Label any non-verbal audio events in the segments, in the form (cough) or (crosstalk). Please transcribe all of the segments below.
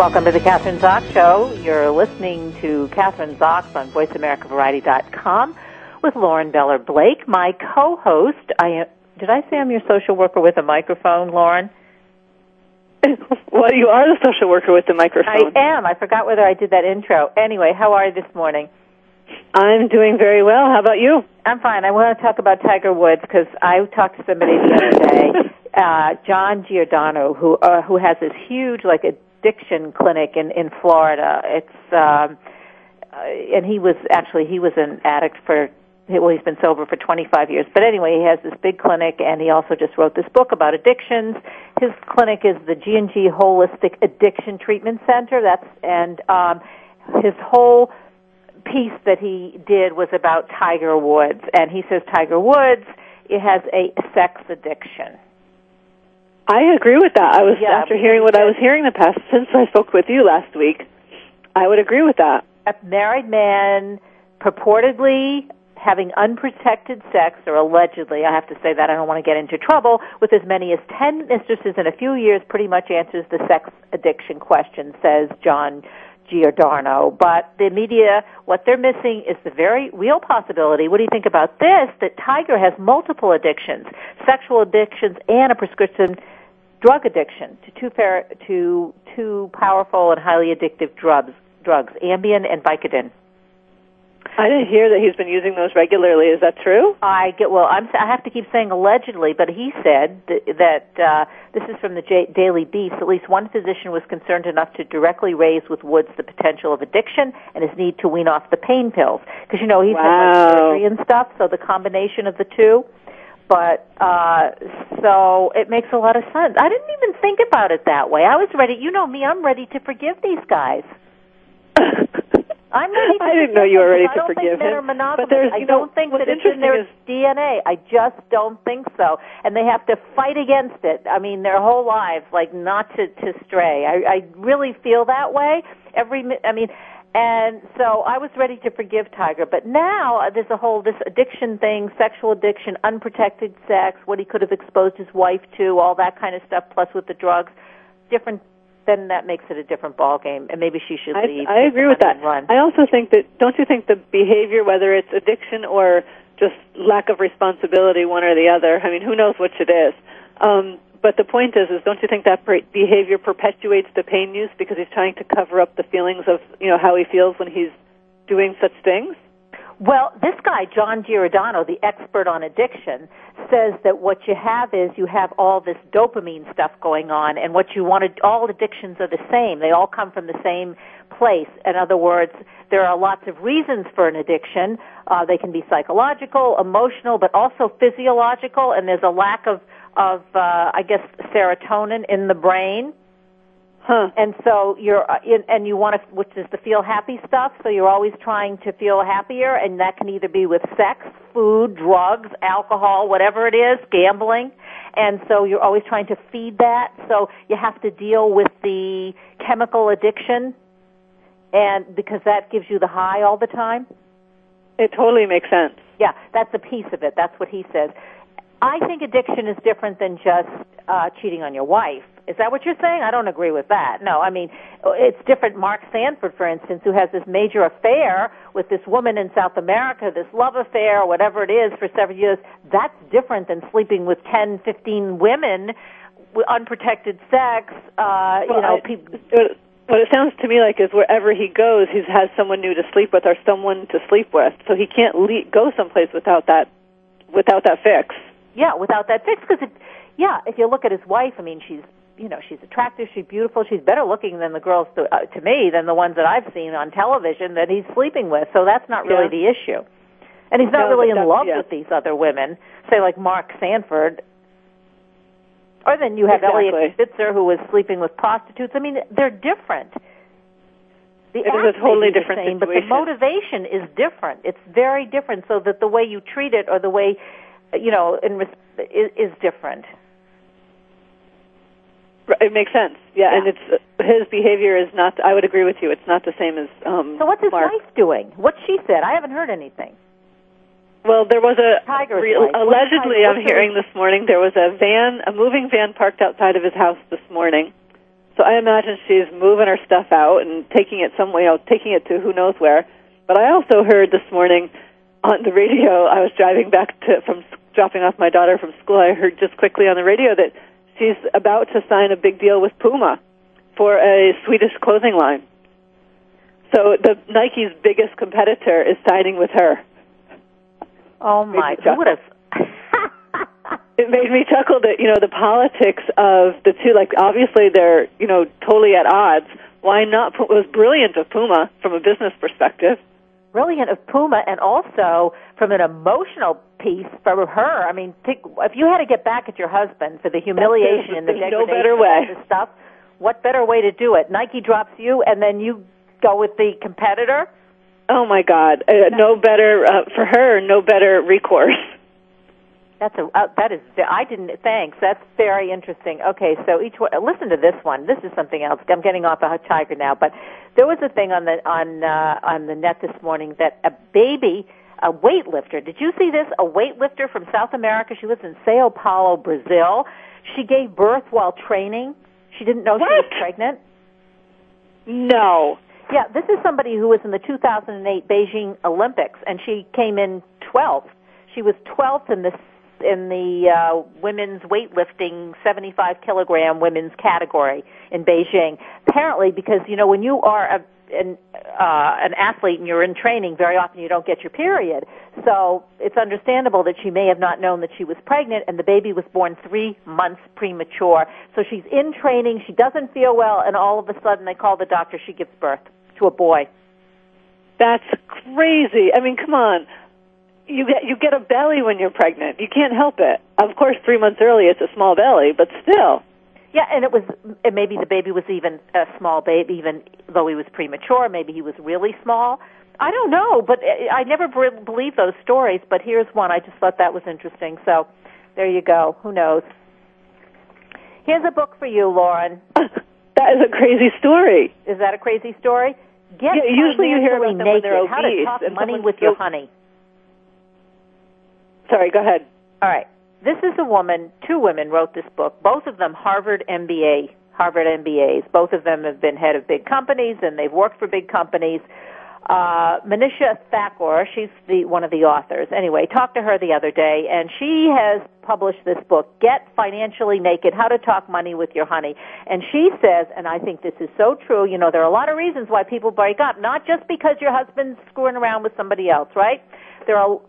Welcome to the Kathryn Zox Show. You're listening to Kathryn Zox on VoiceAmericaVariety.com with Lauren Beller Blake, my co-host. I did I say I'm your social worker with a microphone, Lauren? (laughs) well, you are the social worker with the microphone. I am. I forgot whether I did that intro. Anyway, how are you this morning? I'm doing very well. How about you? I'm fine. I want to talk about Tiger Woods because I talked to somebody the other day, (laughs) uh, John Giordano, who uh, who has this huge like addiction clinic in in Florida. It's um, uh, and he was actually he was an addict for well he's been sober for 25 years. But anyway, he has this big clinic and he also just wrote this book about addictions. His clinic is the G&G Holistic Addiction Treatment Center. That's and um his whole piece that he did was about Tiger Woods, and he says Tiger Woods it has a sex addiction. I agree with that. I was yeah, after hearing what I was hearing the past since I spoke with you last week. I would agree with that. A married man purportedly having unprotected sex, or allegedly, I have to say that I don't want to get into trouble, with as many as 10 mistresses in a few years pretty much answers the sex addiction question, says John Giordano. But the media, what they're missing is the very real possibility. What do you think about this? That Tiger has multiple addictions, sexual addictions, and a prescription drug addiction to two, to two powerful and highly addictive drugs, drugs, Ambien and Vicodin. I didn't hear that he's been using those regularly. Is that true? I get well. I'm, I have to keep saying allegedly, but he said that, that uh, this is from the J- Daily Beast. At least one physician was concerned enough to directly raise with Woods the potential of addiction and his need to wean off the pain pills because you know he's wow. had like surgery and stuff. So the combination of the two. But uh so it makes a lot of sense. I didn't even think about it that way. I was ready. You know me. I'm ready to forgive these guys. (laughs) I'm ready. I didn't know you were ready to forgive him. But there's, I don't think that it's in their is... DNA. I just don't think so. And they have to fight against it. I mean, their whole lives, like not to to stray. I, I really feel that way. Every, I mean, and so I was ready to forgive Tiger, but now uh, there's a whole this addiction thing, sexual addiction, unprotected sex, what he could have exposed his wife to, all that kind of stuff, plus with the drugs, different then that makes it a different ball game, and maybe she should leave. I, I agree with that. Run. I also think that don't you think the behavior, whether it's addiction or just lack of responsibility, one or the other. I mean, who knows which it is. Um, but the point is, is don't you think that behavior perpetuates the pain use because he's trying to cover up the feelings of you know how he feels when he's doing such things? Well, this guy, John Giordano, the expert on addiction, says that what you have is you have all this dopamine stuff going on, and what you want to, all addictions are the same. They all come from the same place. In other words, there are lots of reasons for an addiction. Uh, they can be psychological, emotional, but also physiological, and there's a lack of, of uh, I guess, serotonin in the brain. Huh. And so you're, uh, in, and you want to, which is the feel happy stuff. So you're always trying to feel happier, and that can either be with sex, food, drugs, alcohol, whatever it is, gambling. And so you're always trying to feed that. So you have to deal with the chemical addiction, and because that gives you the high all the time. It totally makes sense. Yeah, that's a piece of it. That's what he says. I think addiction is different than just uh, cheating on your wife. Is that what you're saying? I don't agree with that. No, I mean, it's different. Mark Sanford, for instance, who has this major affair with this woman in South America, this love affair, whatever it is, for several years, that's different than sleeping with 10, 15 women with unprotected sex. Uh, well, you know, I, people. What it sounds to me like is wherever he goes, he has someone new to sleep with or someone to sleep with. So he can't le- go someplace without that, without that fix. Yeah, without that fix, because it, yeah, if you look at his wife, I mean, she's you know, she's attractive, she's beautiful, she's better looking than the girls to, uh, to me than the ones that I've seen on television that he's sleeping with. So that's not really Yeah. the issue. And he's not No, really in love yeah. with these other women, say like Mark Sanford. Or then you have Eliot Spitzer who was sleeping with prostitutes. I mean, they're different. The It is a totally different same, but the motivation is different. It's very different. So that the way you treat it or the way, you know, in res- is, is different. It makes sense. Yeah, Yeah. and it's uh, his behavior is not. I would agree with you. It's not the same as um. So what's his Mark. wife doing? What she said? I haven't heard anything. Well, there was a Tiger's re- wife. Allegedly. I'm hearing this morning there was a van, a moving van parked outside of his house this morning. So I imagine she's moving her stuff out and taking it somewhere, you know, taking it to who knows where. But I also heard this morning on the radio. I was driving back to from dropping off my daughter from school. I heard just quickly on the radio that she's about to sign a big deal with Puma for a Swedish clothing line. So the Nike's biggest competitor is signing with her. Oh my! Who would have? it made me chuckle that you know the politics of the two like obviously they're you know totally at odds why not it was brilliant of puma from a business perspective brilliant of Puma, and also from an emotional piece for her. I mean, think, if you had to get back at your husband for the humiliation and the there's no better way. this stuff, what better way to do it? Nike drops you, and then you go with the competitor. oh my god uh, no better uh, for her no better recourse That's a uh, that is I didn't thanks. That's very interesting. Okay, so each one listen to this one. This is something else. I'm getting off a tiger now, but there was a thing on the on uh, on the net this morning that a baby, a weightlifter. Did you see this? A weightlifter from South America. She lives in Sao Paulo, Brazil. She gave birth while training. She didn't know she was pregnant. no Yeah, this is somebody who was in the 2008 Beijing Olympics, and she came in 12th. She was 12th in the in the uh, women's weightlifting 75 kilogram women's category in Beijing. Apparently, because you know when you are a an, uh, an athlete and you're in training, very often you don't get your period. So it's understandable that she may have not known that she was pregnant, and the baby was born three months premature. So she's in training, she doesn't feel well, and all of a sudden they call the doctor. She gives birth to a boy. that's crazy i mean come on you get you get a belly when you're pregnant you can't help it of course three months early it's a small belly but still Yeah, and it was and maybe the baby was even a small baby, even though he was premature. Maybe he was really small. I don't know, but I never be- believe those stories. But here's one. I just thought that was interesting. So there you go. Who knows? Here's a book for you, Lauren. (laughs) that is a crazy story Is that a crazy story? Get Yeah, usually you hear about them when naked. they're How to talk and money with your honey. Sorry go ahead All right. This is a woman, two women wrote this book, both of them Harvard MBA, Harvard MBAs. Both of them have been head of big companies and they've worked for big companies. Uh, Manisha Thakur, she's the, one of the authors. Anyway, talked to her the other day and she has published this book, Get Financially Naked, How to Talk Money with Your Honey. And she says, and I think this is so true, you know, there are a lot of reasons why people break up, not just because your husband's screwing around with somebody else, right? There are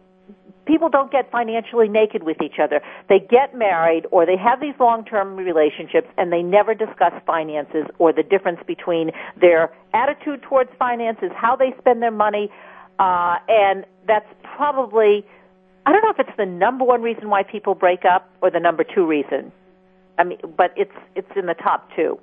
people don't get financially naked with each other. They get married or they have these long-term relationships and they never discuss finances or the difference between their attitude towards finances, how they spend their money, uh, and that's probably, I don't know if it's the number one reason why people break up or the number two reason. I mean, but it's, it's in the top two.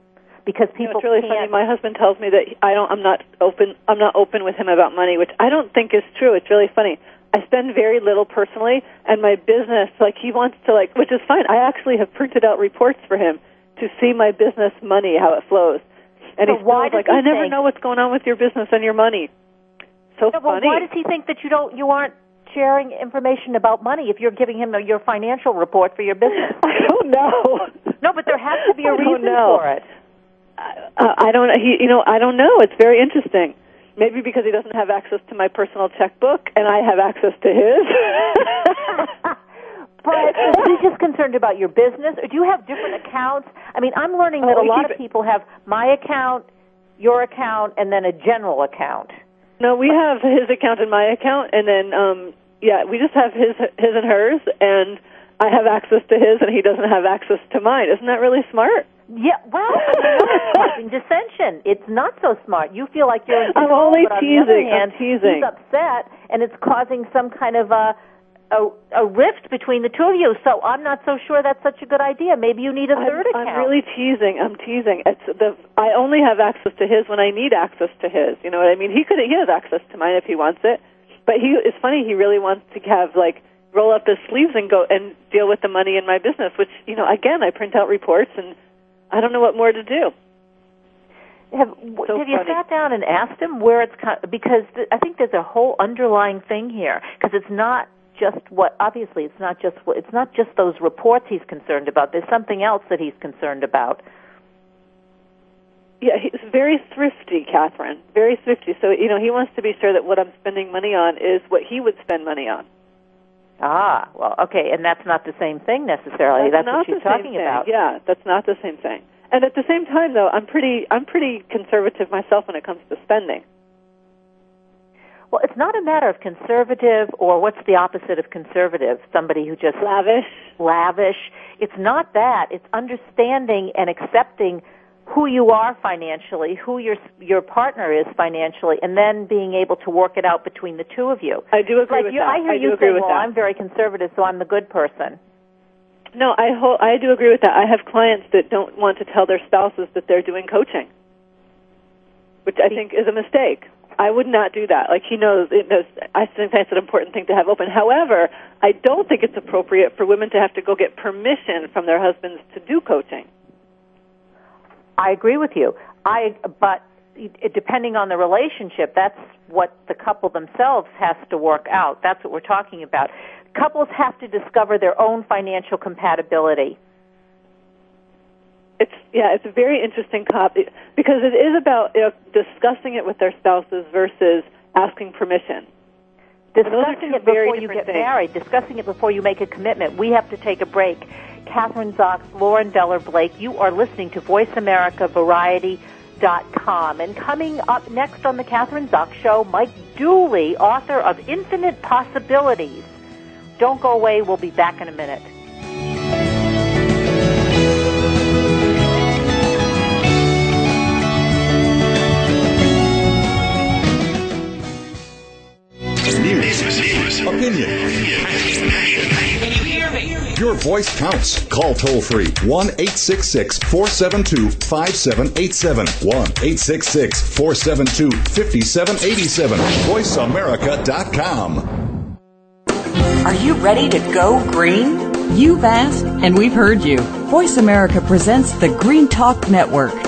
Because You know, people it's really can't, funny. My husband tells me that I don't. I'm not open. I'm not open with him about money, which I don't think is true. It's really funny. I spend very little personally, and my business, like he wants to, like, which is fine. I actually have printed out reports for him to see my business money how it flows, and So he's why like, he I never think- know what's going on with your business and your money. So well, funny. why does he think that you don't, you aren't sharing information about money if you're giving him your financial report for your business? (laughs) I don't know. No, but there has to be a (laughs) reason know. for it. Uh, I don't. He, you know, I don't know. It's very interesting. Maybe because he doesn't have access to my personal checkbook, and I have access to his. (laughs) But is he just concerned about your business, or do you have different accounts? I mean, I'm learning that Oh, a lot of people have my account, your account, and then a general account. No, we have his account and my account, and then um, yeah, we just have his his and hers, and I have access to his, and he doesn't have access to mine. Isn't that really smart? Yeah, well, causing dissension. It's not so smart. You feel like you're in I'm control, only but on teasing. the other hand, I'm teasing. he's upset, and it's causing some kind of a, a a rift between the two of you. So I'm not so sure that's such a good idea. Maybe you need a I'm, third account. I'm really teasing. I'm teasing. It's the I only have access to his when I need access to his. You know what I mean? He could he has access to mine if he wants it. But he it's funny. He really wants to have like roll up his sleeves and go and deal with the money in my business. Which you know, again, I print out reports and I don't know what more to do. Have, So have you sat down and asked him where it's co- because th- I think there's a whole underlying thing here because it's not just what obviously it's not just what it's not just those reports he's concerned about. There's something else that he's concerned about. Yeah, he's very thrifty, Kathryn. Very thrifty. So you know, he wants to be sure that what I'm spending money on is what he would spend money on. Ah, well, okay, and that's not the same thing necessarily. That's, not what she's the same talking thing. about. Yeah, that's not the same thing. And at the same time, though, I'm pretty I'm pretty conservative myself when it comes to spending. Well, it's not a matter of conservative or what's the opposite of conservative? Somebody who just Lavish. lavish. It's not that. It's understanding and accepting who you are financially, who your your partner is financially, and then being able to work it out between the two of you. I do agree like with you, that. I hear do you say, "Well, that. I'm very conservative, so I'm the good person." No, I ho- I do agree with that. I have clients that don't want to tell their spouses that they're doing coaching, which I think is a mistake. I would not do that. Like he knows, it knows. I think that's an important thing to have open. However, I don't think it's appropriate for women to have to go get permission from their husbands to do coaching. I agree with you. I but depending on the relationship, that's what the couple themselves has to work out. That's what we're talking about. Couples have to discover their own financial compatibility. It's yeah, it's a very interesting topic because it is about you know, discussing it with their spouses versus asking permission. Discussing it before you get things. married, discussing it before you make a commitment. We have to take a break. Kathryn Zox, Lauren Beller Blake, you are listening to Voice America Variety. Dot com. And coming up next on the Kathryn Zox Show, Mike Dooley, author of Infinite Possibilities. Don't go away. We'll be back in a minute. Opinion. Your voice counts. Call toll free 1 866 472 5787. 1 866 472 5787. VoiceAmerica.com. Are you ready to go green? You've asked, and we've heard you. Voice America presents the Green Talk Network.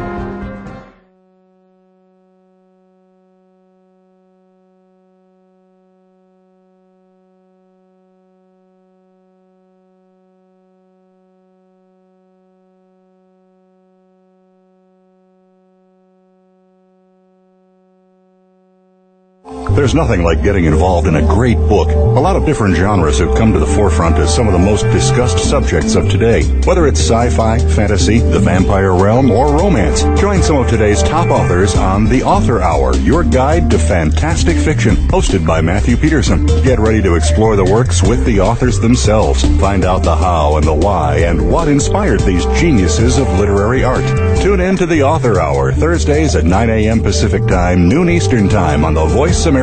There's nothing like getting involved in a great book. A lot of different genres have come to the forefront as some of the most discussed subjects of today. Whether it's sci-fi, fantasy, the vampire realm, or romance, join some of today's top authors on The Author Hour, your guide to fantastic fiction, hosted by Matthew Peterson. Get ready to explore the works with the authors themselves. Find out the how and the why and what inspired these geniuses of literary art. Tune in to The Author Hour, Thursdays at 9 a.m. Pacific Time, noon Eastern Time on the Voice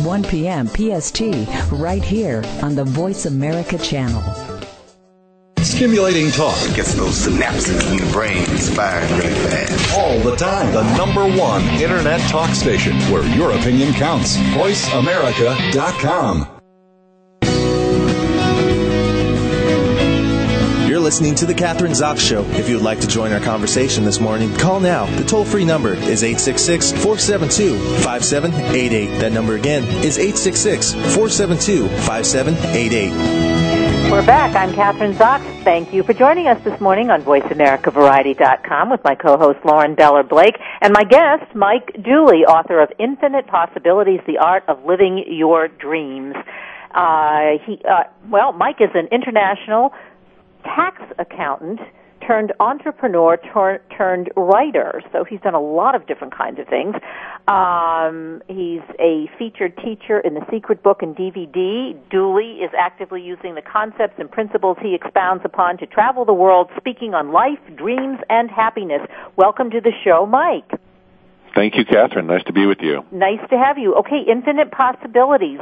1 p.m. PST, right here on the Voice America channel. Stimulating talk. Gets those synapses in the brain firing really fast. All the time. The number one internet talk station where your opinion counts. VoiceAmerica.com. listening to The Kathryn Zox Show. If you would like to join our conversation this morning, call now. The toll free number is 866 472 5788. That number again is 866 472 5788. We're back. I'm Kathryn Zox. Thank you for joining us this morning on VoiceAmericaVariety.com with my co-host Lauren Beller Blake and my guest Mike Dooley, author of Infinite Possibilities: The Art of Living Your Dreams. Uh, he, uh, well, Mike is an international tax accountant turned entrepreneur tur- turned writer. So he's done a lot of different kinds of things. Um, he's a featured teacher in the Secret Book and DVD. Dooley is actively using the concepts and principles he expounds upon to travel the world, speaking on life, dreams, and happiness. Welcome to the show, Mike. Thank you, Kathryn. Nice to be with you. Nice to have you. Okay, Infinite Possibilities.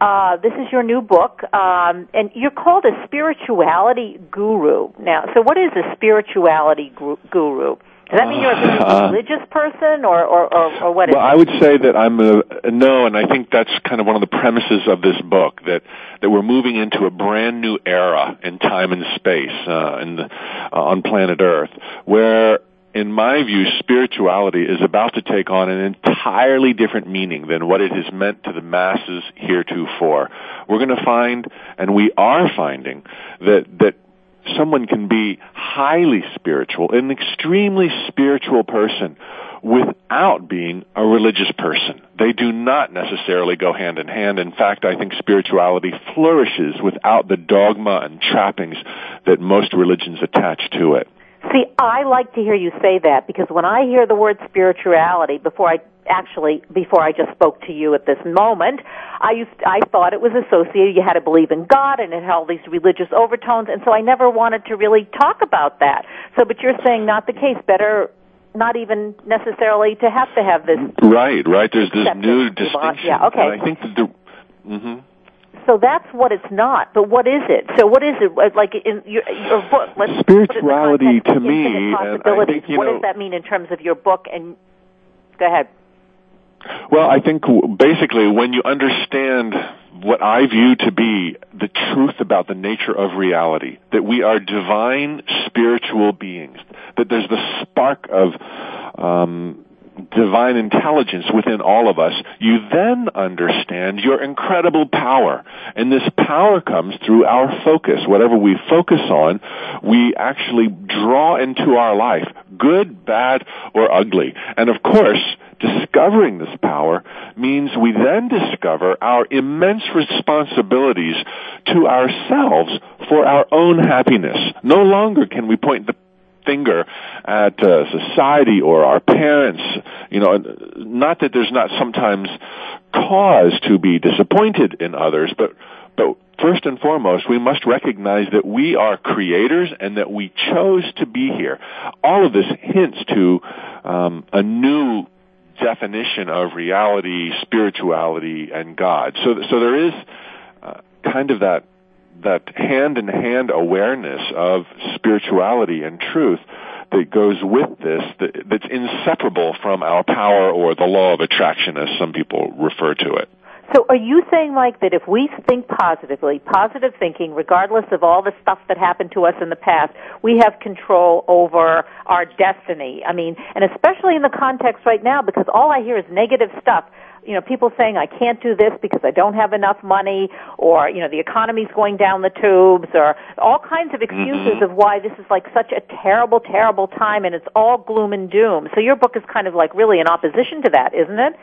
Uh, this is your new book, um, and you're called a spirituality guru. Now, so what is a spirituality guru? Does that mean you're a uh, religious person, or, or, or, or what? Well, I would say that I'm a no, and I think that's kind of one of the premises of this book that that we're moving into a brand new era in time and space uh, and uh, on planet Earth, where in my view, spirituality is about to take on an entirely different meaning than what it has meant to the masses heretofore. We're going to find, and we are finding, that, that someone can be highly spiritual, an extremely spiritual person, without being a religious person. They do not necessarily go hand in hand. In fact, I think spirituality flourishes without the dogma and trappings that most religions attach to it. See, I like to hear you say that because when I hear the word spirituality, before I actually before I just spoke to you at this moment, I used I thought it was associated. You had to believe in God, and it had all these religious overtones, and so I never wanted to really talk about that. So, but you're saying not the case. Better not even necessarily to have to have this. Right, right. There's this new distinction. Yeah, okay. And I think that the. Mm-hmm so that's what it's not. But what is it? So what is it? Like in your, your book, let's spirituality to me. Possibilities. Think, what know, does that mean in terms of your book? And go ahead. Well, I think basically when you understand what I view to be the truth about the nature of reality, that we are divine spiritual beings, that there's the spark of um, divine intelligence within all of us, you then understand your incredible power. And this power comes through our focus. Whatever we focus on, we actually draw into our life, good, bad, or ugly. And of course, discovering this power means we then discover our immense responsibilities to ourselves for our own happiness. No longer can we point the finger at uh, society or our parents. You know, not that there's not sometimes cause to be disappointed in others, but but first and foremost, we must recognize that we are creators and that we chose to be here. All of this hints to um, a new definition of reality, spirituality, and God. So, so there is uh, kind of that that hand in hand awareness of spirituality and truth that goes with this that, that's inseparable from our power or the law of attraction, as some people refer to it. So are you saying, Mike, that if we think positively, positive thinking, regardless of all the stuff that happened to us in the past, we have control over our destiny? I mean, and especially in the context right now, because all I hear is negative stuff. You know, people saying I can't do this because I don't have enough money, or you know, the economy's going down the tubes, or all kinds of excuses Mm-hmm. of why this is like such a terrible, terrible time, and it's all gloom and doom. So your book is kind of like really in opposition to that, isn't it?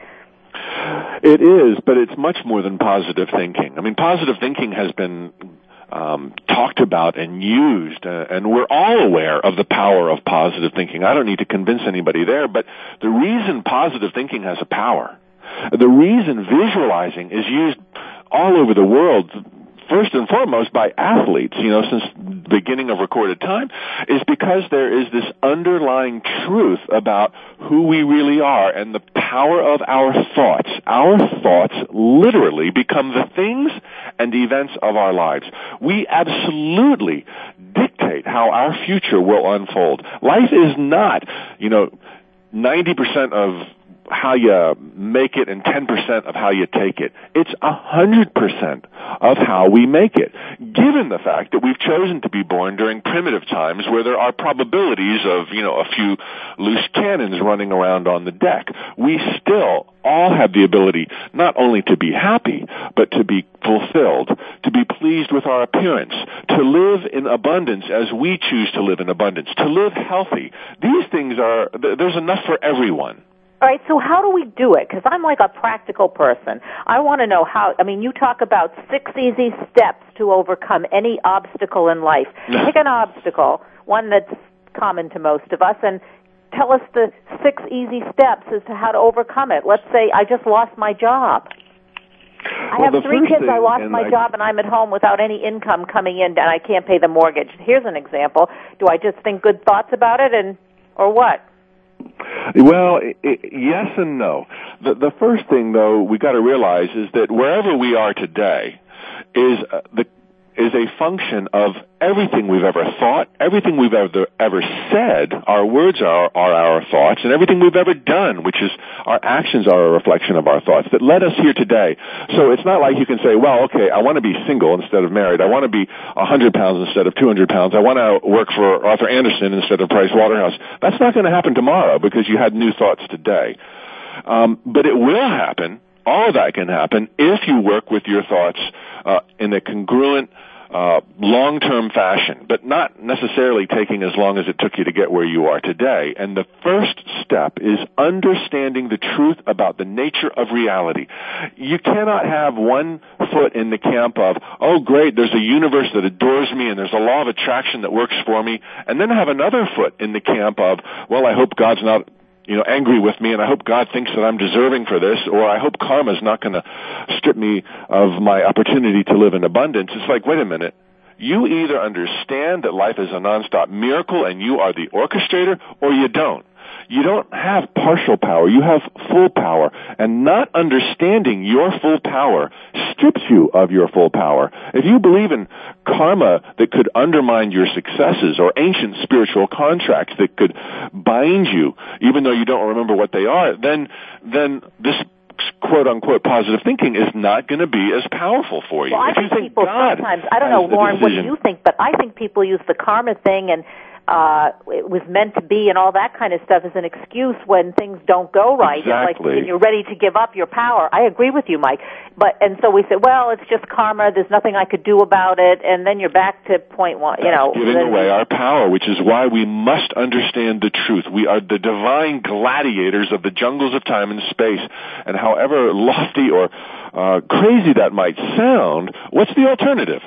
It is, but it's much more than positive thinking. I mean, positive thinking has been um, talked about and used, uh, and we're all aware of the power of positive thinking. I don't need to convince anybody there, but the reason positive thinking has a power, the reason visualizing is used all over the world first and foremost by athletes, you know, since the beginning of recorded time, is because there is this underlying truth about who we really are and the power of our thoughts. Our thoughts literally become the things and events of our lives. We absolutely dictate how our future will unfold. Life is not, you know, 90% of how you make it and 10% of how you take it. It's 100% of how we make it. Given the fact that we've chosen to be born during primitive times where there are probabilities of, you know, a few loose cannons running around on the deck, we still all have the ability not only to be happy, but to be fulfilled, to be pleased with our appearance, to live in abundance as we choose to live in abundance, to live healthy. These things are, there's enough for everyone. All right, so how do we do it? Because I'm like a practical person. I want to know how, I mean, you talk about six easy steps to overcome any obstacle in life. Pick an obstacle, one that's common to most of us, and tell us the six easy steps as to how to overcome it. Let's say I just lost my job. I Well, have three kids. I lost my I- job, and I'm at home without any income coming in, and I can't pay the mortgage. Here's an example. Do I just think good thoughts about it, and or what? Well, i i yes and no. The, the first thing, though, we got to realize is that wherever we are today is uh, the is a function of everything we've ever thought, everything we've ever ever said. Our words are are our thoughts, and everything we've ever done, which is our actions, are a reflection of our thoughts that led us here today. So it's not like you can say, "Well, okay, I want to be single instead of married. I want to be a hundred pounds instead of two hundred pounds. I want to work for Arthur Andersen instead of Price Waterhouse." That's not going to happen tomorrow because you had new thoughts today. Um, but it will happen. All of that can happen if you work with your thoughts uh, in a congruent, uh, long-term fashion, but not necessarily taking as long as it took you to get where you are today. And the first step is understanding the truth about the nature of reality. You cannot have one foot in the camp of, oh great, there's a universe that adores me and there's a law of attraction that works for me, and then have another foot in the camp of, well, I hope God's not you know, angry with me, and I hope God thinks that I'm deserving for this, or I hope karma's not going to strip me of my opportunity to live in abundance. It's like, wait a minute. You either understand that life is a nonstop miracle and you are the orchestrator, or you don't. You don't have partial power. You have full power. And not understanding your full power strips you of your full power. If you believe in karma that could undermine your successes or ancient spiritual contracts that could bind you, even though you don't remember what they are, then, then this quote unquote positive thinking is not going to be as powerful for you. Well, I if you think think people God sometimes, I don't know, Lauren, what decision- you think, but I think people use the karma thing and uh it was meant to be and all that kind of stuff as an excuse when things don't go right. Exactly. like and you're ready to give up your power. I agree with you, Mike. But and so we say, well, it's just karma. There's nothing I could do about it, and then you're back to point one. You know, giving away our power, which is why we must understand the truth. We are the divine gladiators of the jungles of time and space. And however lofty or uh, crazy that might sound, what's the alternative?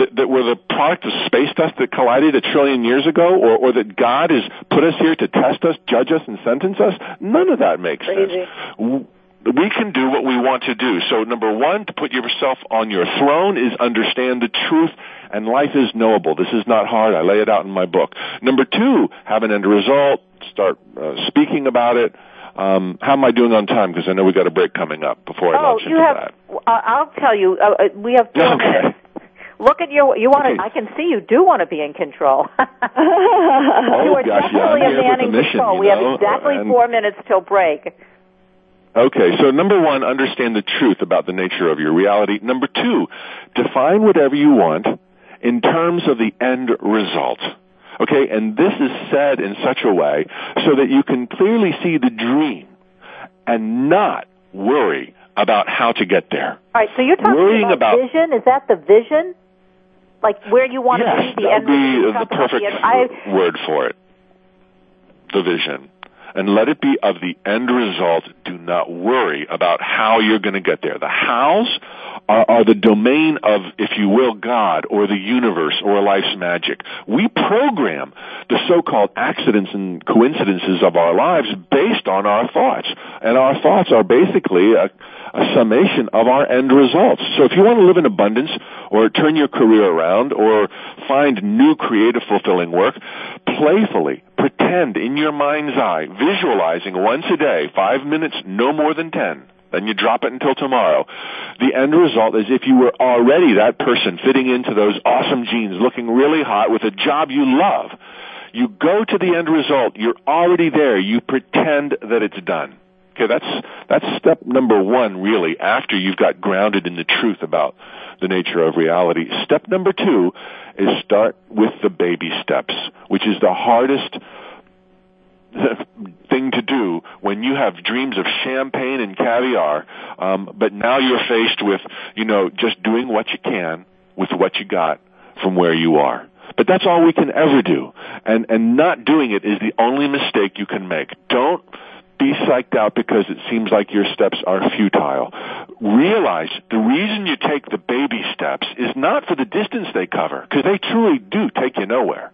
That, that we're the product of space dust that collided a trillion years ago, or, or that God has put us here to test us, judge us, and sentence us? None of that makes Crazy. sense. We can do what we want to do. So number one, to put yourself on your throne is understand the truth and life is knowable. This is not hard. I lay it out in my book. Number two, have an end result. Start uh, speaking about it. Um, how am I doing on time? Because I know we got a break coming up before I Oh, launch you into have. that. I'll tell you. Uh, uh, we have (laughs) four Okay. minutes. Look at you. You want to? Okay. I can see you do want to be in control. (laughs) Oh, you are gosh, yeah, definitely I'm a man in mission, control. you we have exactly and- four minutes till break. Okay, so number one, understand the truth about the nature of your reality. Number two, define whatever you want in terms of the end result. Okay, and this is said in such a way so that you can clearly see the dream and not worry about how to get there. All right. So you're talking Worrying about, about- vision. Is that the vision? Like where you want yes, to be? The that end would be the perfect I, word for it. The vision. And let it be of the end result. Do not worry about how you're going to get there. The hows are, are the domain of, if you will, God or the universe or life's magic. We program the so-called accidents and coincidences of our lives based on our thoughts. And our thoughts are basically a, a summation of our end results. So if you want to live in abundance or turn your career around or find new creative fulfilling work, playfully pretend in your mind's eye, visualizing once a day, five minutes, no more than ten. Then you drop it until tomorrow. The end result is if you were already that person fitting into those awesome jeans, looking really hot with a job you love, you go to the end result. You're already there. You pretend that it's done. Okay, that's that's step number one, really. After you've got grounded in the truth about the nature of reality, step number two is start with the baby steps, which is the hardest (laughs) thing to do when you have dreams of champagne and caviar, um, but now you're faced with, you know, just doing what you can with what you got from where you are. But that's all we can ever do. And, and not doing it is the only mistake you can make. Don't be psyched out because it seems like your steps are futile. Realize the reason you take the baby steps is not for the distance they cover, because they truly do take you nowhere.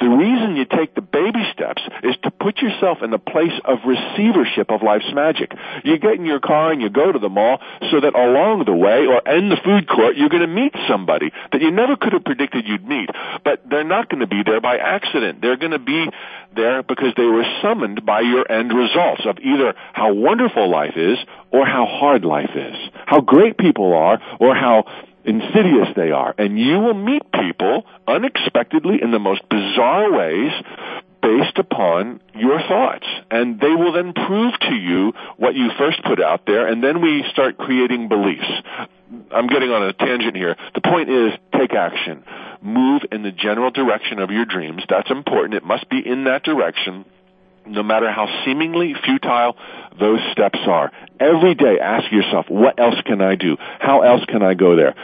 The reason you take the baby steps is to put yourself in the place of receivership of life's magic. You get in your car and you go to the mall so that along the way or in the food court you're going to meet somebody that you never could have predicted you'd meet. But they're not going to be there by accident. They're going to be there because they were summoned by your end results of either how wonderful life is or how hard life is. How great people are or how insidious they are. And you will meet people unexpectedly in the most bizarre ways based upon your thoughts. And they will then prove to you what you first put out there, and then we start creating beliefs. I'm getting on a tangent here. The point is, take action. Move in the general direction of your dreams. That's important. It must be in that direction no matter how seemingly futile those steps are. Every day ask yourself, what else can I do? How else can I go there?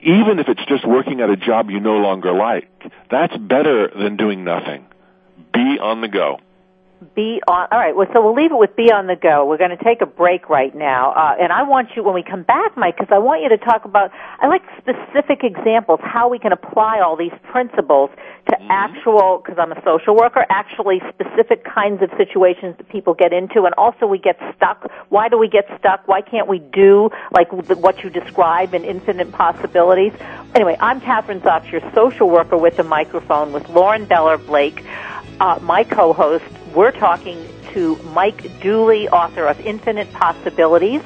Even if it's just working at a job you no longer like, that's better than doing nothing. Be on the go. Be on. All right. Well, so we'll leave it with be on the go. We're going to take a break right now, uh, and I want you when we come back, Mike, because I want you to talk about. I like specific examples how we can apply all these principles to Mm-hmm. actual. Because I'm a social worker, actually specific kinds of situations that people get into, and also we get stuck. Why do we get stuck? Why can't we do like the, what you describe in infinite possibilities? Anyway, I'm Kathryn Zox, your social worker with the microphone, with Lauren Beller Blake, uh, my co-host we're talking to Mike Dooley, author of Infinite Possibilities.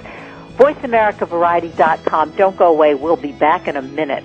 VoiceAmericaVariety.com. Don't go away. We'll be back in a minute.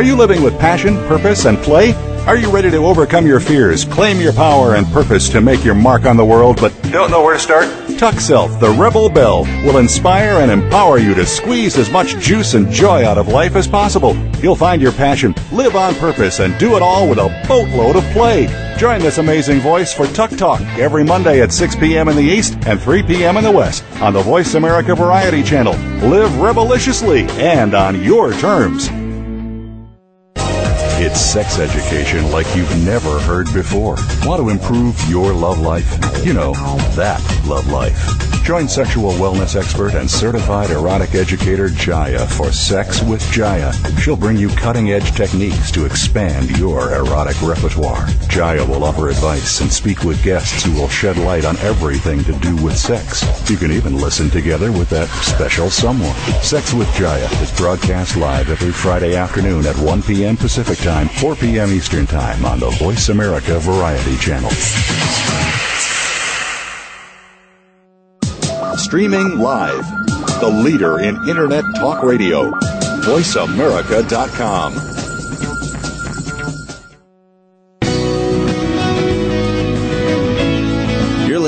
Are you living with passion, purpose, and play? Are you ready to overcome your fears, claim your power and purpose to make your mark on the world, but don't know where to start? Tuck Self, the Rebel Belle, will inspire and empower you to squeeze as much juice and joy out of life as possible. You'll find your passion, live on purpose, and do it all with a boatload of play. Join this amazing voice for Tuck Talk every Monday at 6 p.m. in the East and 3 p.m. in the West on the Voice America Variety Channel. Live rebeliciously and on your terms. It's sex education like you've never heard before. Want to improve your love life? You know, that love life. Join sexual wellness expert and certified erotic educator Jaya for Sex with Jaya. She'll bring you cutting edge techniques to expand your erotic repertoire. Jaya will offer advice and speak with guests who will shed light on everything to do with sex. You can even listen together with that special someone. Sex with Jaya is broadcast live every Friday afternoon at 1 p.m. Pacific Time, 4 p.m. Eastern Time on the Voice America Variety Channel. Streaming live. The leader in Internet talk radio. VoiceAmerica.com.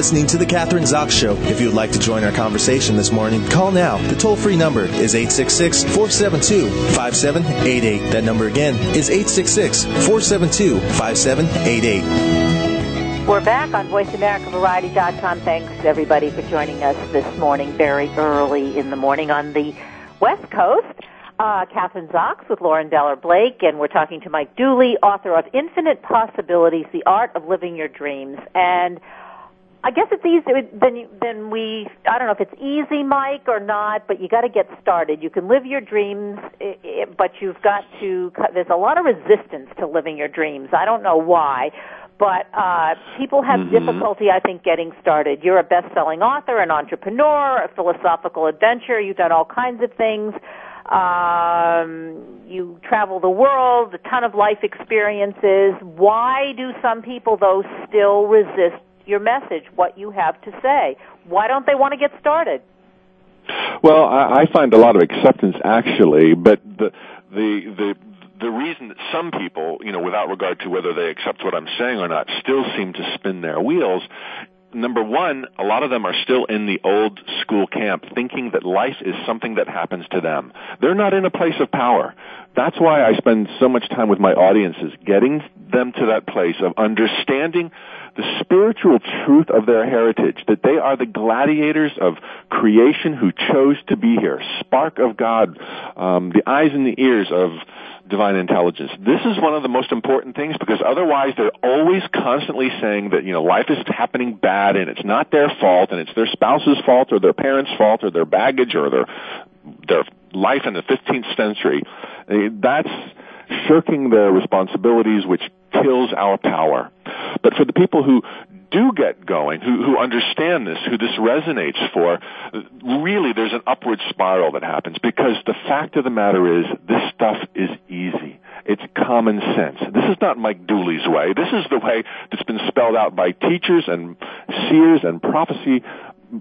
listening to The Kathryn Zox Show. If you would like to join our conversation this morning, call now. The toll free number is 866 472 5788. That number again is 866 472 5788. We're back on VoiceAmericaVariety.com. Thanks, everybody, for joining us this morning, very early in the morning on the West Coast. Uh, Kathryn Zox with Lauren Deller Blake, and we're talking to Mike Dooley, author of Infinite Possibilities, The Art of Living Your Dreams. And I guess it's easy. Then, then we. I don't know if it's easy, Mike, or not, but you got to get started. You can live your dreams, but you've got to. There's a lot of resistance to living your dreams. I don't know why, but uh, people have mm-hmm. difficulty, I think, getting started. You're a best-selling author, an entrepreneur, a philosophical adventurer. You've done all kinds of things. Um, you travel the world, a ton of life experiences. Why do some people, though, still resist your message, what you have to say. Why don't they want to get started? Well, I, find a lot of acceptance actually, but the the the the reason that some people, you know, without regard to whether they accept what I'm saying or not, still seem to spin their wheels number one, a lot of them are still in the old school camp thinking that life is something that happens to them. They're not in a place of power. That's why I spend so much time with my audiences, getting them to that place of understanding the spiritual truth of their heritage, that they are the gladiators of creation who chose to be here, spark of God, um, the eyes and the ears of divine intelligence. This is one of the most important things because otherwise they're always constantly saying that, you know, life is happening bad and it's not their fault and it's their spouse's fault or their parents' fault or their baggage or their, their life in the 15th century. Eh, that's shirking their responsibilities, which kills our power. But for the people who do get going, who, who understand this, who this resonates for, really there's an upward spiral that happens because the fact of the matter is this stuff is easy. It's common sense. This is not Mike Dooley's way. This is the way that's been spelled out by teachers and seers and prophecy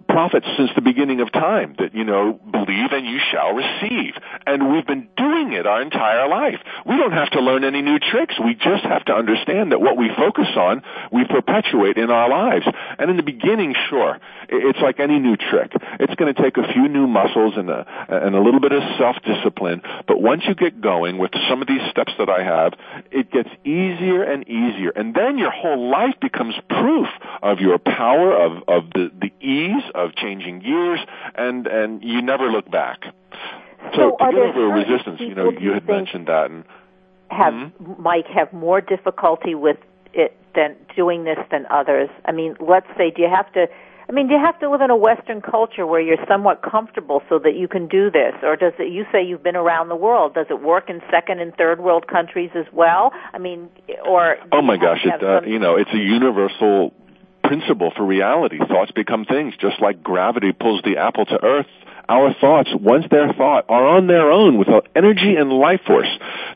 prophets since the beginning of time that, you know, believe and you shall receive. And we've been doing it our entire life. We don't have to learn any new tricks. We just have to understand that what we focus on, we perpetuate in our lives. And in the beginning, sure, it's like any new trick. It's going to take a few new muscles and a, and a little bit of self-discipline. But once you get going with some of these steps that I have, it gets easier and easier. And then your whole life becomes proof of your power, of, of the, the ease of changing gears, and and you never look back. So, so to get over resistance, you know, you had mentioned that, and have mm-hmm. Mike have more difficulty with it than doing this than others. I mean, let's say, do you have to? I mean, do you have to live in a Western culture where you're somewhat comfortable so that you can do this, or does it? You say you've been around the world. Does it work in second and third world countries as well? I mean, or oh my gosh, it uh, you know, it's a universal principle for reality. Thoughts become things, just like gravity pulls the apple to earth. Our thoughts, once they're thought, are on their own with an energy and life force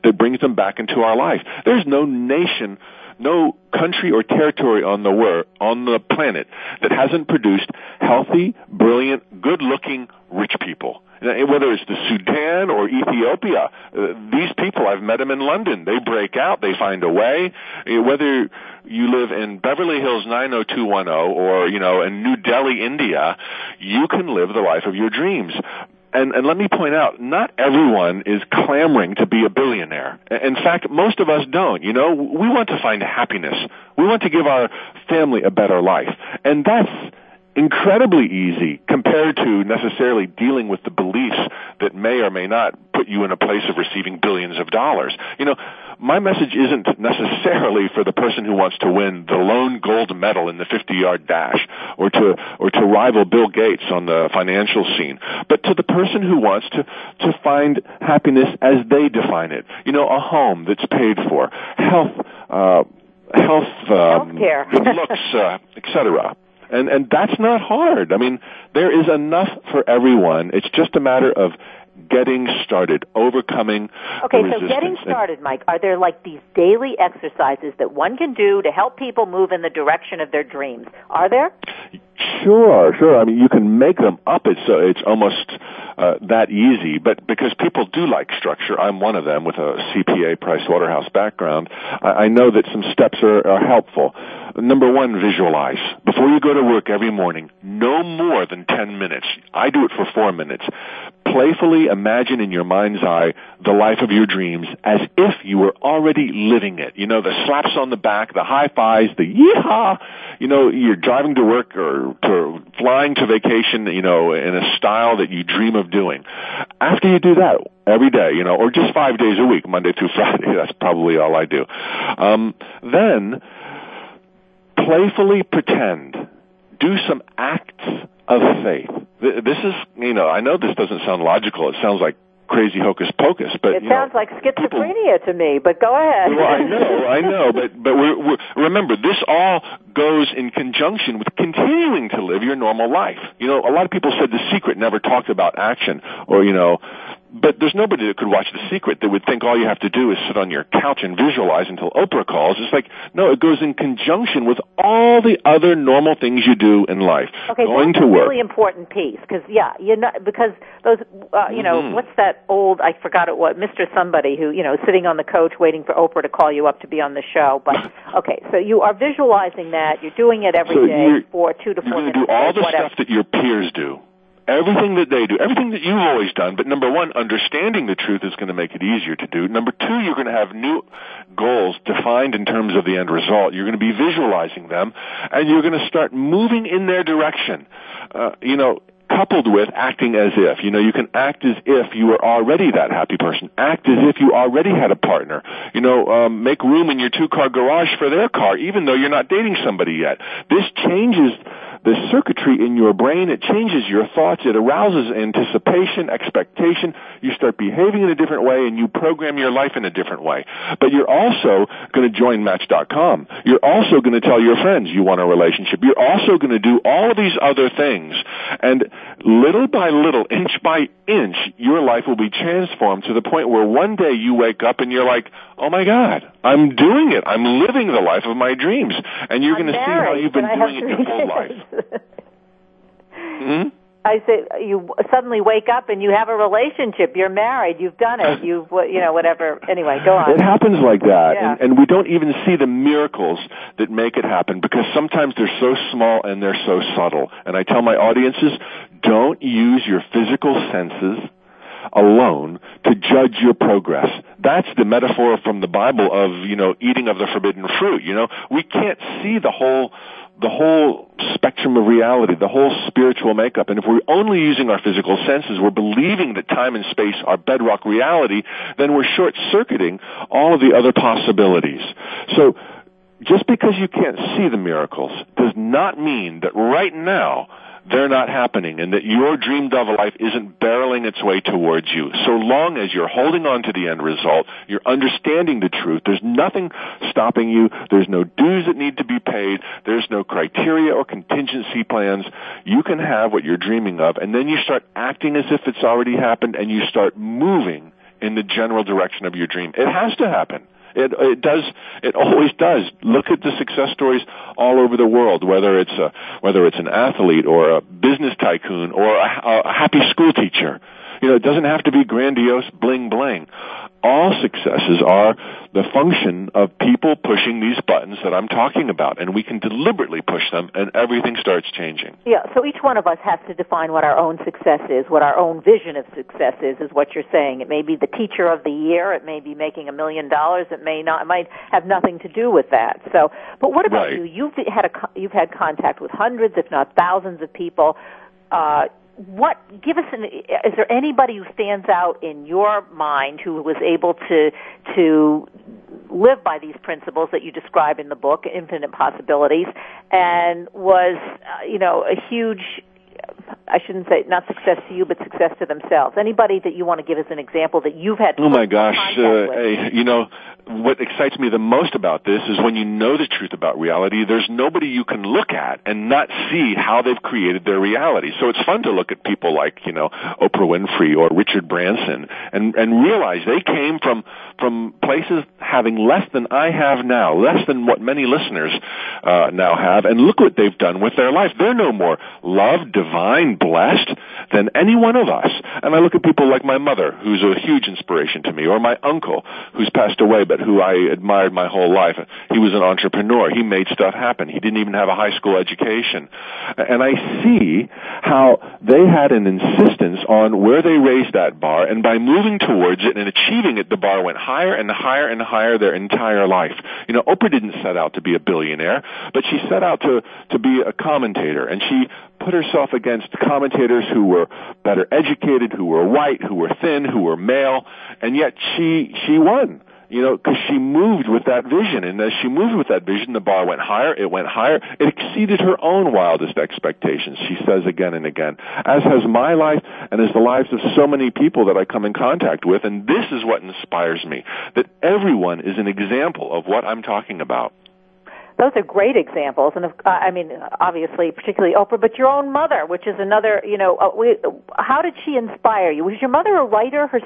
that brings them back into our life. There's no nation no country or territory on the wor- on the planet that hasn't produced healthy, brilliant, good-looking, rich people. Whether it's the Sudan or Ethiopia, uh, these people. I've met them in London. They break out. They find a way. Eh, whether you live in Beverly Hills 90210 or, you know, in New Delhi, India, you can live the life of your dreams. And, and let me point out, not everyone is clamoring to be a billionaire. In fact, most of us don't. You know, we want to find happiness. We want to give our family a better life. And that's incredibly easy compared to necessarily dealing with the beliefs that may or may not put you in a place of receiving billions of dollars. You know, my message isn't necessarily for the person who wants to win the lone gold medal in the 50 yard dash or to, or to rival Bill Gates on the financial scene, but to the person who wants to, to find happiness as they define it. You know, a home that's paid for, health, uh, health, um, looks, uh, etc. And and that's not hard. I mean, there is enough for everyone. It's just a matter of getting started, overcoming Okay, so getting started, Mike, are there like these daily exercises that one can do to help people move in the direction of their dreams? Are there? Sure, sure. I mean, you can make them up. It's uh, it's almost uh, that easy. But because people do like structure, I'm one of them with a CPA Price Waterhouse background. I, I know that some steps are, are helpful. Number one, visualize. Before you go to work every morning, no more than 10 minutes. I do it for four minutes. Playfully imagine in your mind's eye the life of your dreams as if you were already living it. You know, the slaps on the back, the high fives, the yeehaw. You know, you're driving to work or to flying to vacation, you know, in a style that you dream of doing. After you do that, every day, you know, or just five days a week, Monday through (laughs) Friday, that's probably all I do. Um, then, playfully pretend. Do some acts of faith. Th- This is, you know, I know this doesn't sound logical. It sounds like crazy hocus pocus, but It sounds know, like schizophrenia to me, but go ahead. well, I know, (laughs) I know, but but we're, we're, remember, this all goes in conjunction with continuing to live your normal life. You know, a lot of people said The Secret never talked about action, or you know, but there's nobody that could watch The Secret that would think all you have to do is sit on your couch and visualize until Oprah calls. It's like no, it goes in conjunction with all the other normal things you do in life. Okay, Going that's to a work. really important piece because yeah, you know because those uh, you know Mhm. what's that old I forgot it what Mr. Somebody who you know sitting on the coach waiting for Oprah to call you up to be on the show. But (laughs) okay, so you are visualizing that you're doing it every So day for two to four. You're going to do all the whatever. stuff that your peers do. Everything that they do, everything that you've always done, but number one, understanding the truth is going to make it easier to do. Number two, you're going to have new goals defined in terms of the end result. You're going to be visualizing them, and you're going to start moving in their direction. Uh, you know, coupled with acting as if. You know, you can act as if you were already that happy person. Act as if you already had a partner. You know, um, make room in your two-car garage for their car, even though you're not dating somebody yet. This changes the circuitry in your brain. It changes your thoughts. It arouses anticipation, expectation. You start behaving in a different way and you program your life in a different way. But you're also going to join Match.com. You're also going to tell your friends you want a relationship. You're also going to do all of these other things. And little by little, inch by inch, your life will be transformed to the point where one day you wake up and you're like, oh my God, I'm doing it. I'm living the life of my dreams. And you're going to see how you've been doing it your whole life. hmm I say you suddenly wake up and you have a relationship. You're married. You've done it. (laughs) You've you know whatever. Anyway, go on. It happens like that, Yeah. and, and we don't even see the miracles that make it happen because sometimes they're so small and they're so subtle. And I tell my audiences, don't use your physical senses alone to judge your progress. That's the metaphor from the Bible of, you know, eating of the forbidden fruit. You know, we can't see the whole the whole spectrum of reality, the whole spiritual makeup. And if we're only using our physical senses, we're believing that time and space are bedrock reality, then we're short-circuiting all of the other possibilities. So, just because you can't see the miracles does not mean that right now they're not happening and that your dreamed of life isn't barreling its way towards you. So long as you're holding on to the end result, you're understanding the truth, there's nothing stopping you, there's no dues that need to be paid, there's no criteria or contingency plans. You can have what you're dreaming of and then you start acting as if it's already happened and you start moving in the general direction of your dream. It has to happen. It, it does. It always does. Look at the success stories all over the world. Whether it's a whether it's an athlete or a business tycoon or a, a happy school teacher. You know, it doesn't have to be grandiose bling bling. All successes are the function of people pushing these buttons that I'm talking about. And we can deliberately push them and everything starts changing. Yeah, so each one of us has to define what our own success is, what our own vision of success is, is what you're saying. It may be the teacher of the year, it may be making a million dollars, it may not, it might have nothing to do with that. So, but what about right. you? You've had a, you've had contact with hundreds, if not thousands of people. Uh, what give us an is there anybody who stands out in your mind who was able to to live by these principles that you describe in the book infinite possibilities and was uh, you know a huge I shouldn't say not success to you, but success to themselves. Anybody that you want to give as an example that you've had? Oh my gosh! Uh, hey, you know what excites me the most about this is when you know the truth about reality. There's nobody you can look at and not see how they've created their reality. So it's fun to look at people like you know Oprah Winfrey or Richard Branson and and realize they came from from places having less than I have now, less than what many listeners uh, now have, and look what they've done with their life. They're no more loved, divine, blessed than any one of us. And I look at people like my mother, who's a huge inspiration to me, or my uncle, who's passed away, but who I admired my whole life. He was an entrepreneur. He made stuff happen. He didn't even have a high school education. And I see how they had an insistence on where they raised that bar, and by moving towards it and achieving it, the bar went higher and higher and higher their entire life. You know, Oprah didn't set out to be a billionaire, but she set out to, to be a commentator, and she put herself against commentators who were better educated, who were white, who were thin, who were male, and yet she, she won you know, because she moved with that vision. And as she moved with that vision, the bar went higher, it went higher. It exceeded her own wildest expectations, she says again and again, as has my life and as the lives of so many people that I come in contact with. And this is what inspires me, that everyone is an example of what I'm talking about those are great examples, and uh, I mean, obviously, particularly Oprah, but your own mother, which is another. You know, uh, we, how did she inspire you? Was your mother a writer? Her,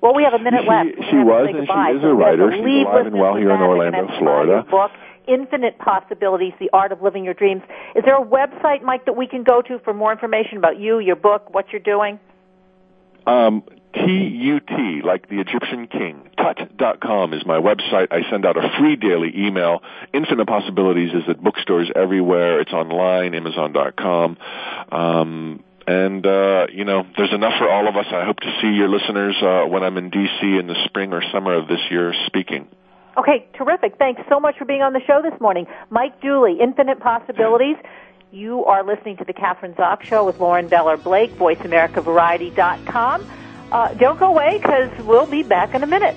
well, we have a minute she, left. She was, and she is a writer. She's alive and well here in Orlando, Florida. Book, Infinite Possibilities: The Art of Living Your Dreams. Is there a website, Mike, that we can go to for more information about you, your book, what you're doing? Um, T-U-T, like the Egyptian king. Tut.com is my website. I send out a free daily email. Infinite Possibilities is at bookstores everywhere. It's online, Amazon.com. Um, and, uh, you know, there's enough for all of us. I hope to see your listeners uh, when I'm in D.C. in the spring or summer of this year speaking. Okay, terrific. Thanks so much for being on the show this morning. Mike Dooley, Infinite Possibilities. You are listening to the Kathryn Zox Show with Lauren Beller Blake, VoiceAmericaVariety.com. Uh, don't go away because we'll be back in a minute.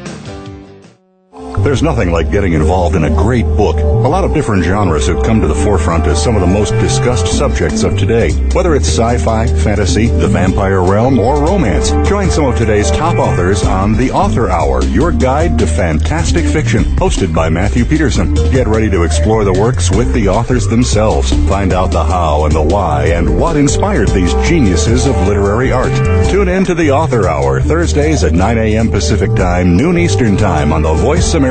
There's nothing like getting involved in a great book. A lot of different genres have come to the forefront as some of the most discussed subjects of today. Whether it's sci-fi, fantasy, the vampire realm, or romance, join some of today's top authors on The Author Hour, your guide to fantastic fiction, hosted by Matthew Peterson. Get ready to explore the works with the authors themselves. Find out the how and the why and what inspired these geniuses of literary art. Tune in to The Author Hour, Thursdays at 9 a.m. Pacific Time, noon Eastern Time on the Voice America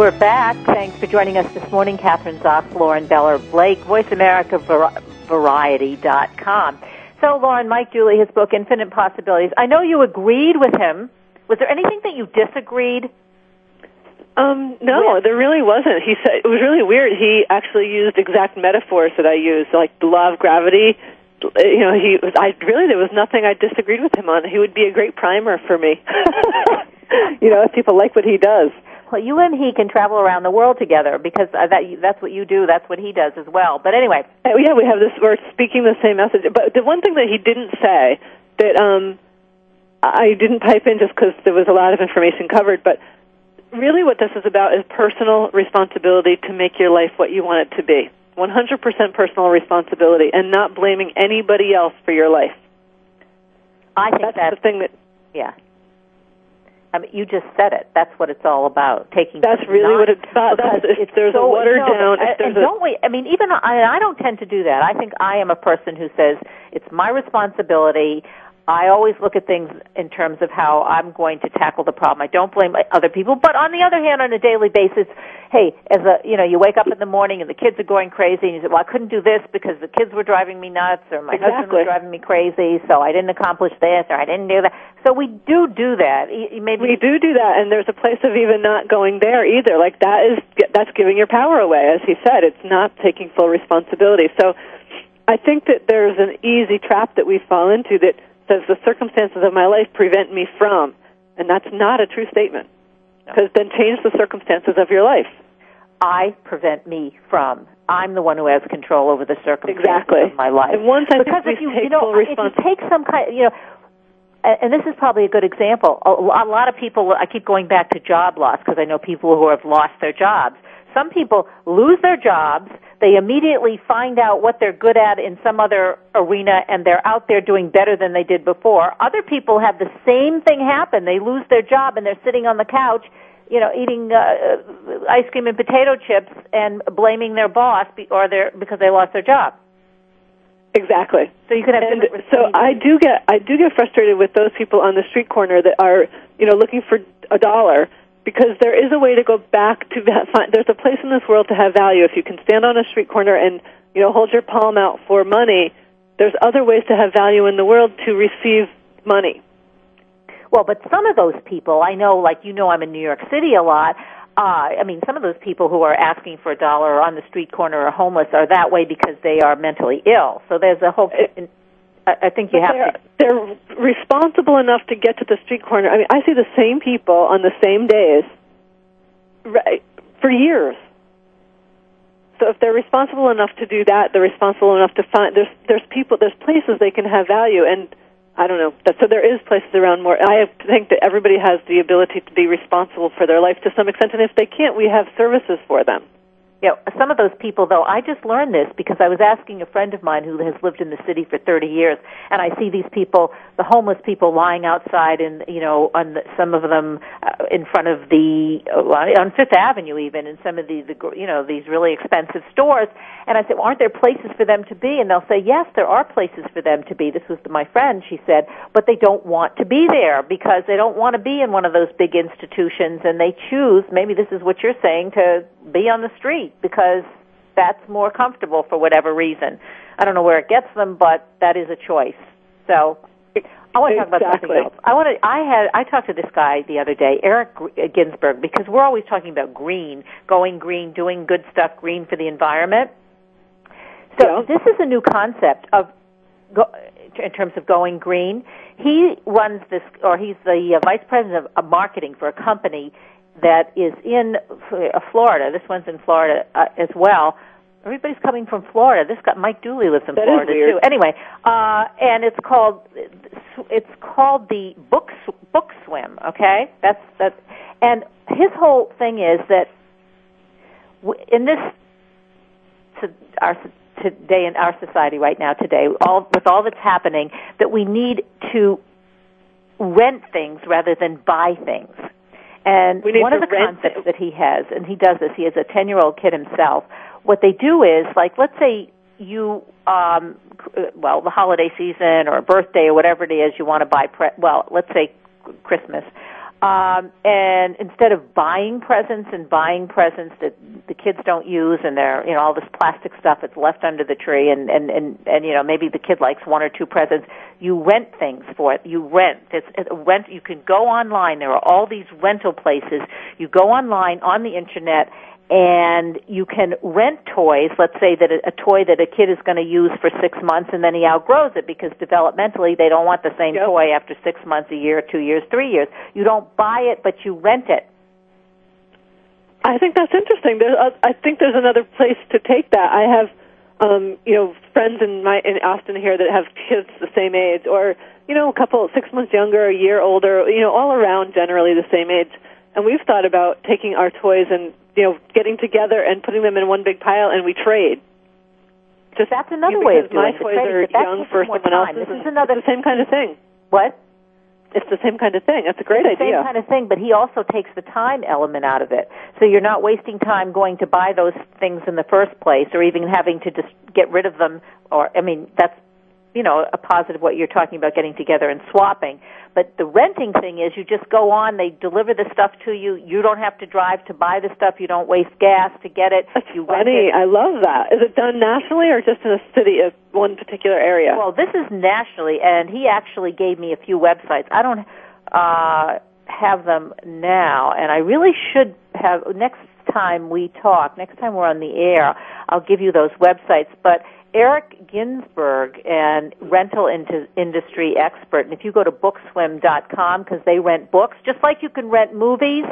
We're back. Thanks for joining us this morning. Kathryn Zox, Lauren Beller Blake, VoiceAmericaVariety.com. So, Lauren, Mike Dooley, his book, Infinite Possibilities. I know you agreed with him. Was there anything that you disagreed? Um, no, there really wasn't. He said it was really weird. He actually used exact metaphors that I use, like the law of gravity. You know, he was. I really there was nothing I disagreed with him on. He would be a great primer for me. (laughs) you know, if people like what he does. You and he can travel around the world together because uh, that that's what you do. That's what he does as well. But anyway, Uh, yeah, we have this. We're speaking the same message. But the one thing that he didn't say that um, I didn't pipe in just because there was a lot of information covered, but really what this is about is personal responsibility to make your life what you want it to be. 100% personal responsibility and not blaming anybody else for your life. I think that's, that's the thing that yeah. I mean, you just said it. That's what it's all about. Taking That's really what it's about. That's, if it's there's so, a watered no, down, if there's and a, don't we? I mean, even I, I don't tend to do that. I think I am a person who says it's my responsibility. I always look at things in terms of how I'm going to tackle the problem. I don't blame other people, but on the other hand, on a daily basis, hey, as a you know, you wake up in the morning and the kids are going crazy, and you say, "Well, I couldn't do this because the kids were driving me nuts, or my husband Exactly. was driving me crazy, so I didn't accomplish this, or I didn't do that." So we do do that. Maybe we do do that, and there's a place of even not going there either. Like that is that's giving your power away, as he said. It's not taking full responsibility. So, I think that there's an easy trap that we fall into that says the circumstances of my life prevent me from, and that's not a true statement. Because then change the circumstances of your life. I prevent me from. I'm the one who has control over the circumstances Exactly. of my life. And once I because if you, take you know, if you take some kind, you know, and this is probably a good example. A lot of people, I keep going back to job loss because I know people who have lost their jobs. Some people lose their jobs, they immediately find out what they're good at in some other arena and they're out there doing better than they did before. Other people have the same thing happen. They lose their job and they're sitting on the couch, you know, eating uh, ice cream and potato chips and blaming their boss be- or their because they lost their job. Exactly. So you could have and so I do get I do get frustrated with those people on the street corner that are you know looking for a dollar because there is a way to go back to (laughs) that. There's a place in this world to have value. If you can stand on a street corner and you know hold your palm out for money, there's other ways to have value in the world to receive money. Well, but some of those people, I know, like you know, I'm in New York City a lot. Uh, I mean, some of those people who are asking for a dollar on the street corner or homeless are that way because they are mentally ill. So there's a whole. I I think you But have they're, to. they're responsible enough to get to the street corner. I mean, I see the same people on the same days right, for years. So if they're responsible enough to do that, they're responsible enough to find there's there's people there's places they can have value and I don't know. That, so there is places around more. I think that everybody has the ability to be responsible for their life to some extent, and if they can't, we have services for them you know, some of those people, though, I just learned this because I was asking a friend of mine who has lived in the city for 30 years, and I see these people, the homeless people, lying outside, and you know, on the, some of them uh, in front of the uh, on Fifth Avenue, even in some of the, the you know these really expensive stores. And I said, well, aren't there places for them to be? And they'll say, yes, there are places for them to be. This was my friend. She said, but they don't want to be there because they don't want to be in one of those big institutions, and they choose. Maybe this is what you're saying to be on the street because that's more comfortable for whatever reason. I don't know where it gets them, but that is a choice. So I want to talk about something else. I want to. I had. I talked to this guy the other day, Eric Ginsberg, because we're always talking about green, going green, doing good stuff, green for the environment. So yeah. this is a new concept of, go, in terms of going green. He runs this, or he's the uh, vice president of marketing for a company that is in uh, Florida. This one's in Florida uh, as well. Everybody's coming from Florida. This guy Mike Dooley lives in that Florida too. Anyway, uh, and it's called it's called the book book swim. Okay, that's that's and his whole thing is that in this to our today in our society right now today, all with all that's happening, that we need to rent things rather than buy things. And one of the concepts that he has, and he does this, he has a 10 year old kid himself. What they do is, like, let's say you, um, well, the holiday season or a birthday or whatever it is you want to buy, pre- well, let's say Christmas. Um, and instead of buying presents and buying presents that the kids don't use and they're, you know, all this plastic stuff that's left under the tree and, and, and, and, you know, maybe the kid likes one or two presents, you rent things for it. You rent. It's, it's rent. You can go online. There are all these rental places. You go online on the internet and you can rent toys. Let's say that a, a toy that a kid is going to use for six months and then he outgrows it because developmentally they don't want the same yep. toy after six months, a year, two years, three years. You don't buy it, but you rent it. I think that's interesting. There's, uh, I think there's another place to take that. I have, um, you know, friends in my in Austin here that have kids the same age, or you know, a couple six months younger, a year older, you know, all around generally the same age. And we've thought about taking our toys and you know, getting together and putting them in one big pile and we trade. Just that's another way of doing my toys are young for someone else's. This is another the same kind of thing. What? It's the same kind of thing. That's a great it's the idea. Same kind of thing, but he also takes the time element out of it. So you're not wasting time going to buy those things in the first place, or even having to just get rid of them. Or I mean, that's you know a positive what you're talking about getting together and swapping. But the renting thing is you just go on, they deliver the stuff to you. You don't have to drive to buy the stuff. You don't waste gas to get it. That's you funny. It. I love that. Is it done nationally or just in a city, of one particular area? Well, this is nationally, and he actually gave me a few websites. I don't uh, have them now, and I really should have next time we talk. Next time we're on the air, I'll give you those websites. But Eric Ginsberg and rental industry expert. And if you go to bookswim.com because they rent books, just like you can rent movies,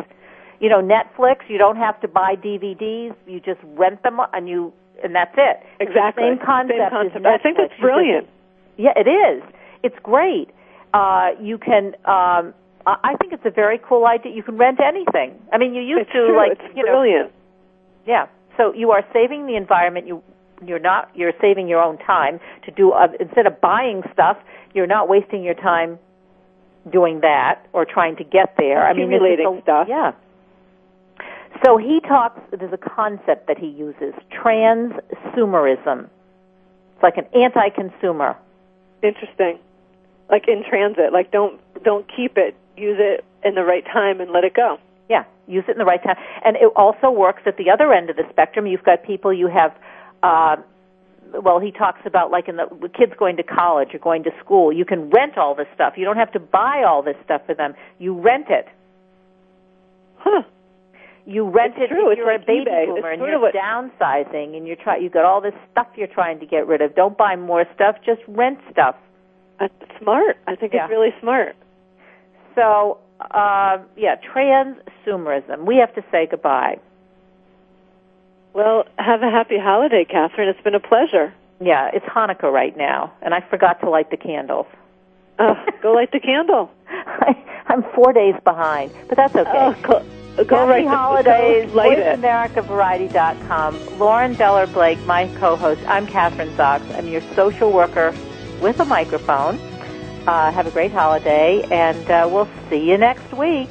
you know, Netflix, you don't have to buy DVDs, you just rent them and you and that's it. Exactly. Same concept. Same concept. I think that's brilliant. yeah, it is. It's great. Uh, you can um I think it's a very cool idea. You can rent anything. I mean, you used it's to true. like, it's you brilliant. know. Yeah. So you are saving the environment. You you're not you're saving your own time to do uh, instead of buying stuff you're not wasting your time doing that or trying to get there. I mean, a, stuff. Yeah. So he talks there's a concept that he uses transumerism it's like an anti-consumer. Interesting. Like in transit like don't don't keep it. Use it in the right time and let it go. Yeah use it in the right time. And it also works at the other end of the spectrum. You've got people you have uh, well, he talks about like in the kids going to college or going to school. You can rent all this stuff. You don't have to buy all this stuff for them. You rent it. Huh. You rent it's it true. if it's you're like a baby eBay. boomer it's and you're what... downsizing and you're try you got all this stuff you're trying to get rid of. Don't buy more stuff, just rent stuff. That's smart. I think yeah. it's really smart. So, uh, yeah, transumerism. We have to say goodbye. Well, have a happy holiday, Kathryn. It's been a pleasure. Yeah, it's Hanukkah right now, and I forgot to light the candles. Uh, go light the candle. I, (laughs) I'm four days behind, but that's okay. Oh, go, go Happy right holidays. Go (laughs) light it. VoiceAmericaVariety.com. Lauren Deller Blake, my co-host. I'm Kathryn Zox. I'm your social worker with a microphone. Uh, have a great holiday, and uh, we'll see you next week.